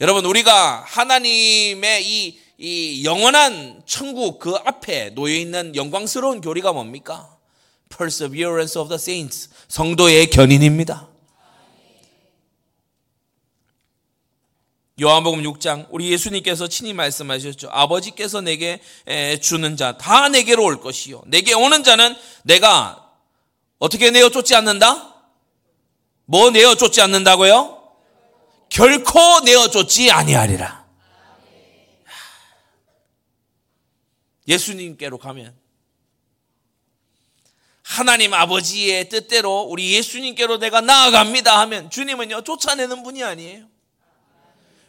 여러분 우리가 하나님의 이, 이 영원한 천국 그 앞에 놓여 있는 영광스러운 교리가 뭡니까? Perseverance of the saints. 성도의 견인입니다. 요한복음 6장 우리 예수님께서 친히 말씀하셨죠. 아버지께서 내게 주는 자 다 내게로 올 것이요. 내게 오는 자는 내가 어떻게 내어 쫓지 않는다? 뭐 내어 쫓지 않는다고요? 결코 내어 쫓지 아니하리라. 예수님께로 가면 하나님 아버지의 뜻대로 우리 예수님께로 내가 나아갑니다 하면 주님은요 쫓아내는 분이 아니에요.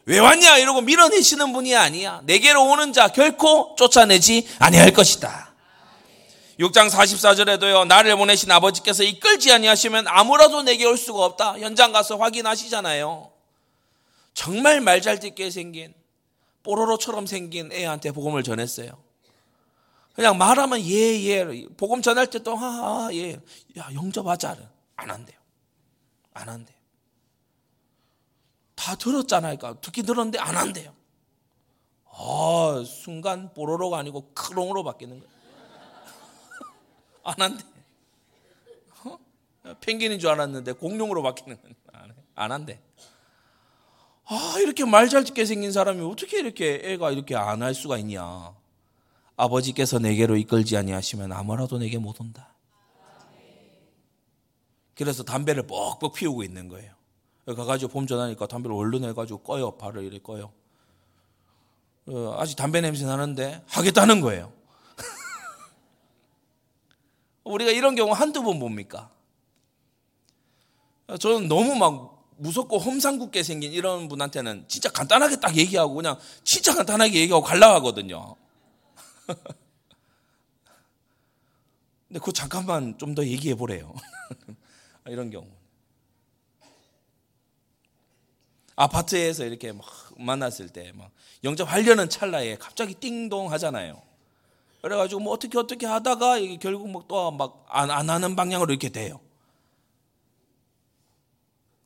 왜 왔냐 이러고 밀어내시는 분이 아니야. 내게로 오는 자 결코 쫓아내지 아니할 것이다. 6장 44절에도요, 나를 보내신 아버지께서 이끌지 아니하시면 아무라도 내게 올 수가 없다. 현장 가서 확인하시잖아요. 정말 말 잘 듣게 생긴, 뽀로로처럼 생긴 애한테 복음을 전했어요. 그냥 말하면 예, 예. 복음 전할 때 또, 하, 하, 예. 야, 영접하자. 안 한대요. 안 한대요. 다 들었잖아요. 그러니까 듣기 들었는데 안 한대요. 아, 순간 뽀로로가 아니고 크롱으로 바뀌는 거예요. 안 한대. 어? 펭귄인 줄 알았는데 공룡으로 바뀌는 건안 한대. 아, 이렇게 말 잘 듣게 생긴 사람이 어떻게 이렇게 애가 이렇게 안 할 수가 있냐. 아버지께서 내게로 이끌지 아니하시면 아무라도 내게 못 온다. 그래서 담배를 뻑뻑 피우고 있는 거예요. 가가지고 봄 전하니까 담배를 얼른 해가지고 꺼요. 발을 이렇게 꺼요. 어, 아직 담배 냄새 나는데 하겠다는 거예요. 우리가 이런 경우 한두 번 봅니까? 저는 너무 막 무섭고 험상궂게 생긴 이런 분한테는 진짜 간단하게 딱 얘기하고 그냥 진짜 간단하게 얘기하고 갈라 하거든요. 근데 그 잠깐만 좀 더 얘기해 보래요. 이런 경우. 아파트에서 이렇게 막 만났을 때 막 영접하려는 찰나에 갑자기 띵동 하잖아요. 그래가지고 뭐 어떻게 어떻게 하다가 이게 결국 뭐또막안 안 하는 방향으로 이렇게 돼요.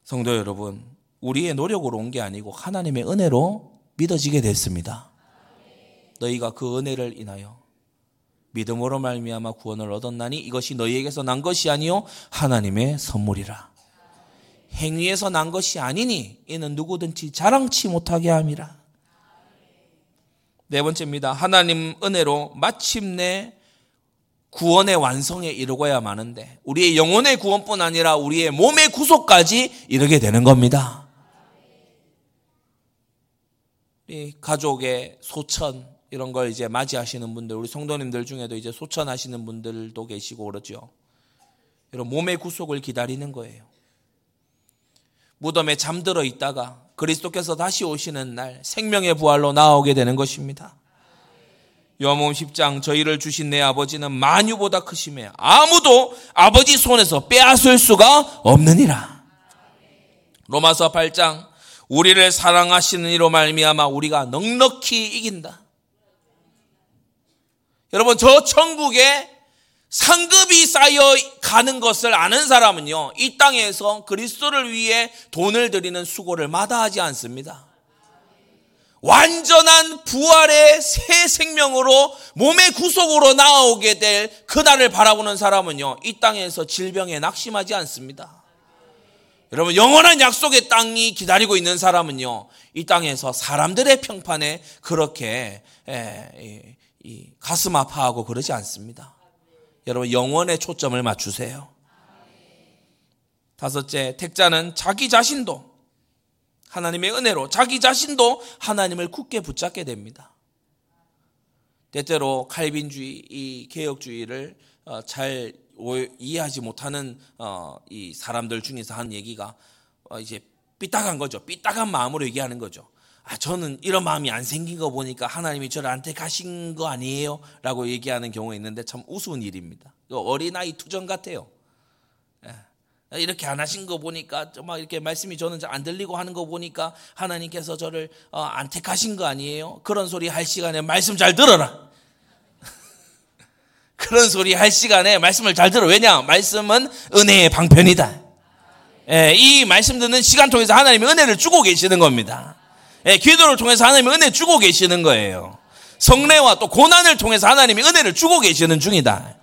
성도 여러분, 우리의 노력으로 온 게 아니고 하나님의 은혜로 믿어지게 됐습니다. 너희가 그 은혜를 인하여 믿음으로 말미암아 구원을 얻었나니 이것이 너희에게서 난 것이 아니요 하나님의 선물이라. 행위에서 난 것이 아니니 이는 누구든지 자랑치 못하게 함이라. 네 번째입니다. 하나님 은혜로 마침내 구원의 완성에 이르고야 마는데 우리의 영혼의 구원뿐 아니라 우리의 몸의 구속까지 이르게 되는 겁니다. 이 가족의 소천 이런 걸 이제 맞이하시는 분들 우리 성도님들 중에도 이제 소천하시는 분들도 계시고 그러죠. 이런 몸의 구속을 기다리는 거예요. 무덤에 잠들어 있다가 그리스도께서 다시 오시는 날 생명의 부활로 나오게 되는 것입니다. 요한복음 10장 저희를 주신 내 아버지는 만유보다 크심에 아무도 아버지 손에서 빼앗을 수가 없느니라. 로마서 8장 우리를 사랑하시는 이로 말미암아 우리가 넉넉히 이긴다. 여러분 저 천국에 상급이 쌓여 가는 것을 아는 사람은요, 이 땅에서 그리스도를 위해 돈을 들이는 수고를 마다하지 않습니다. 완전한 부활의 새 생명으로 몸의 구속으로 나오게 될 그날을 바라보는 사람은요, 이 땅에서 질병에 낙심하지 않습니다. 여러분, 영원한 약속의 땅이 기다리고 있는 사람은요, 이 땅에서 사람들의 평판에 그렇게 가슴 아파하고 그러지 않습니다. 여러분 영원에 초점을 맞추세요. 다섯째, 택자는 자기 자신도 하나님의 은혜로 자기 자신도 하나님을 굳게 붙잡게 됩니다. 때때로 칼빈주의, 이 개혁주의를 어, 잘 이해하지 못하는 어, 이 사람들 중에서 한 얘기가 어, 이제 삐딱한 거죠. 삐딱한 마음으로 얘기하는 거죠. 아, 저는 이런 마음이 안 생긴 거 보니까 하나님이 저를 안택하신 거 아니에요? 라고 얘기하는 경우가 있는데 참 우스운 일입니다. 어린아이 투정 같아요. 예. 이렇게 안 하신 거 보니까 막 이렇게 말씀이 저는 안 들리고 하는 거 보니까 하나님께서 저를 어, 안 택하신 거 아니에요? 그런 소리 할 시간에 말씀 잘 들어라. 그런 소리 할 시간에 말씀을 잘 들어. 왜냐? 말씀은 은혜의 방편이다. 예, 이 말씀 듣는 시간 통해서 하나님이 은혜를 주고 계시는 겁니다. 예, 기도를 통해서 하나님이 은혜 주고 계시는 거예요. 성례와 또 고난을 통해서 하나님이 은혜를 주고 계시는 중이다.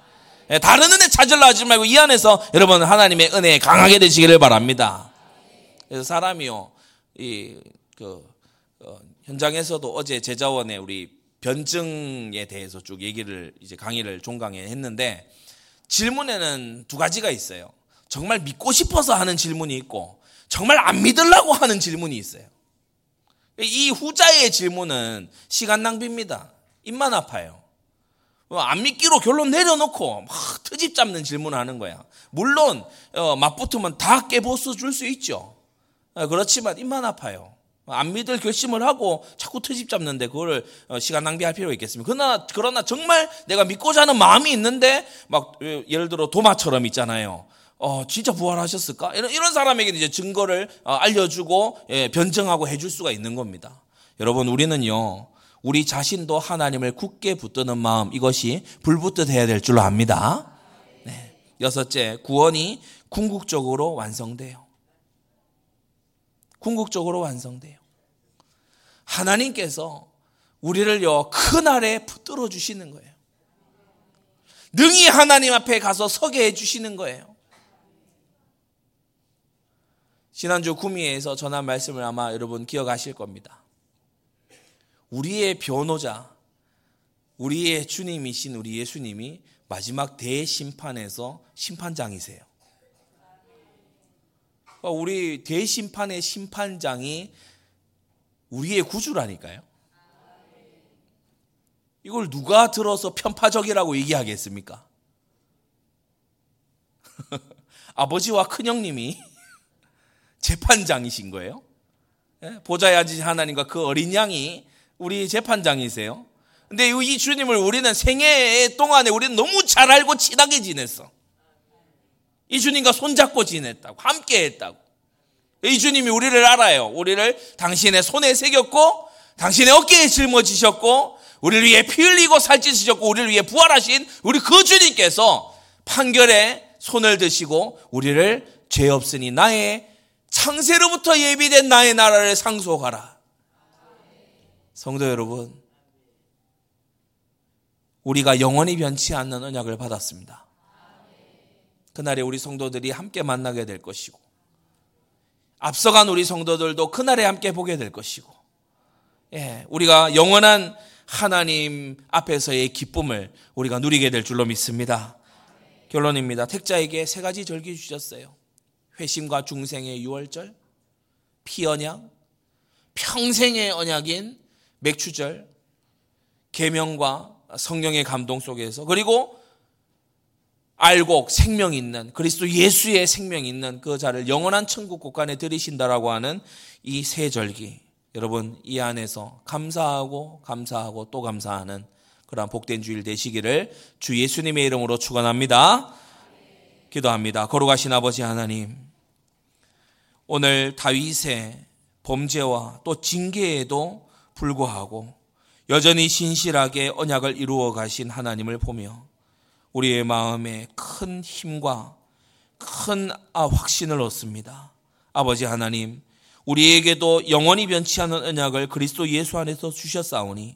예, 다른 은혜 찾으려 하지 말고 이 안에서 여러분 하나님의 은혜에 강하게 되시기를 바랍니다. 그래서 사람이요, 이, 그, 어, 현장에서도 어제 제자원에 우리 변증에 대해서 쭉 얘기를 이제 강의를 종강에 했는데 질문에는 두 가지가 있어요. 정말 믿고 싶어서 하는 질문이 있고 정말 안 믿으려고 하는 질문이 있어요. 이 후자의 질문은 시간 낭비입니다. 입만 아파요. 안 믿기로 결론 내려놓고 막 트집 잡는 질문을 하는 거야. 물론 어, 맞붙으면 다 깨부숴 줄수 있죠. 어, 그렇지만 입만 아파요. 안 믿을 결심을 하고 자꾸 트집 잡는데 어, 시간 낭비할 필요가 있겠습니까? 그러나, 그러나 정말 내가 믿고자 하는 마음이 있는데 막 예를 들어 도마처럼 있잖아요. 어, 진짜 부활하셨을까? 이런, 이런 사람에게 이제 증거를 어, 알려주고, 예, 변증하고 해줄 수가 있는 겁니다. 여러분, 우리는요, 우리 자신도 하나님을 굳게 붙드는 마음, 이것이 불붙듯 해야 될 줄로 압니다. 네. 여섯째, 구원이 궁극적으로 완성돼요. 궁극적으로 완성돼요. 하나님께서 우리를요, 그날에 붙들어 주시는 거예요. 능히 하나님 앞에 가서 서게 해 주시는 거예요. 지난주 구미에서 전한 말씀을 아마 여러분 기억하실 겁니다. 우리의 변호자, 우리의 주님이신 우리 예수님이 마지막 대심판에서 심판장이세요. 그러니까 우리 대심판의 심판장이 우리의 구주라니까요. 이걸 누가 들어서 편파적이라고 얘기하겠습니까? 아버지와 큰형님이 재판장이신 거예요. 예? 앉으신 하나님과 그 어린 양이 우리 재판장이세요. 근데 이 주님을 우리는 생애 동안에 우리는 너무 잘 알고 친하게 지냈어. 이 주님과 손잡고 지냈다고, 함께 했다고. 이 주님이 우리를 알아요. 우리를 당신의 손에 새겼고, 당신의 어깨에 짊어지셨고, 우리를 위해 피 흘리고 살찌으셨고, 우리를 위해 부활하신 우리 그 주님께서 판결에 손을 드시고, 우리를 죄 없으니 나의 창세로부터 예비된 나의 나라를 상속하라. 성도 여러분, 우리가 영원히 변치 않는 언약을 받았습니다. 그날에 우리 성도들이 함께 만나게 될 것이고, 앞서간 우리 성도들도 그날에 함께 보게 될 것이고, 예, 우리가 영원한 하나님 앞에서의 기쁨을 우리가 누리게 될 줄로 믿습니다. 결론입니다. 택자에게 세 가지 절기 주셨어요. 회심과 중생의 유월절, 피언약, 평생의 언약인 맥추절, 계명과 성령의 감동 속에서 그리고 알곡 생명 있는 그리스도 예수의 생명 있는 그 자를 영원한 천국 곳간에 들이신다라고 하는 이 세 절기 여러분 이 안에서 감사하고 감사하고 또 감사하는 그러한 복된 주일 되시기를 주 예수님의 이름으로 축원합니다. 기도합니다. 거룩하신 아버지 하나님, 오늘 다윗의 범죄와 또 징계에도 불구하고 여전히 신실하게 언약을 이루어 가신 하나님을 보며 우리의 마음에 큰 힘과 큰 아, 확신을 얻습니다. 아버지 하나님, 우리에게도 영원히 변치 않은 언약을 그리스도 예수 안에서 주셨사오니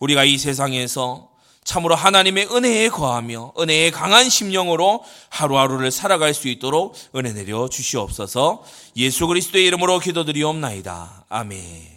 우리가 이 세상에서 참으로 하나님의 은혜에 거하며 은혜의 강한 심령으로 하루하루를 살아갈 수 있도록 은혜 내려 주시옵소서 예수 그리스도의 이름으로 기도드리옵나이다. 아멘.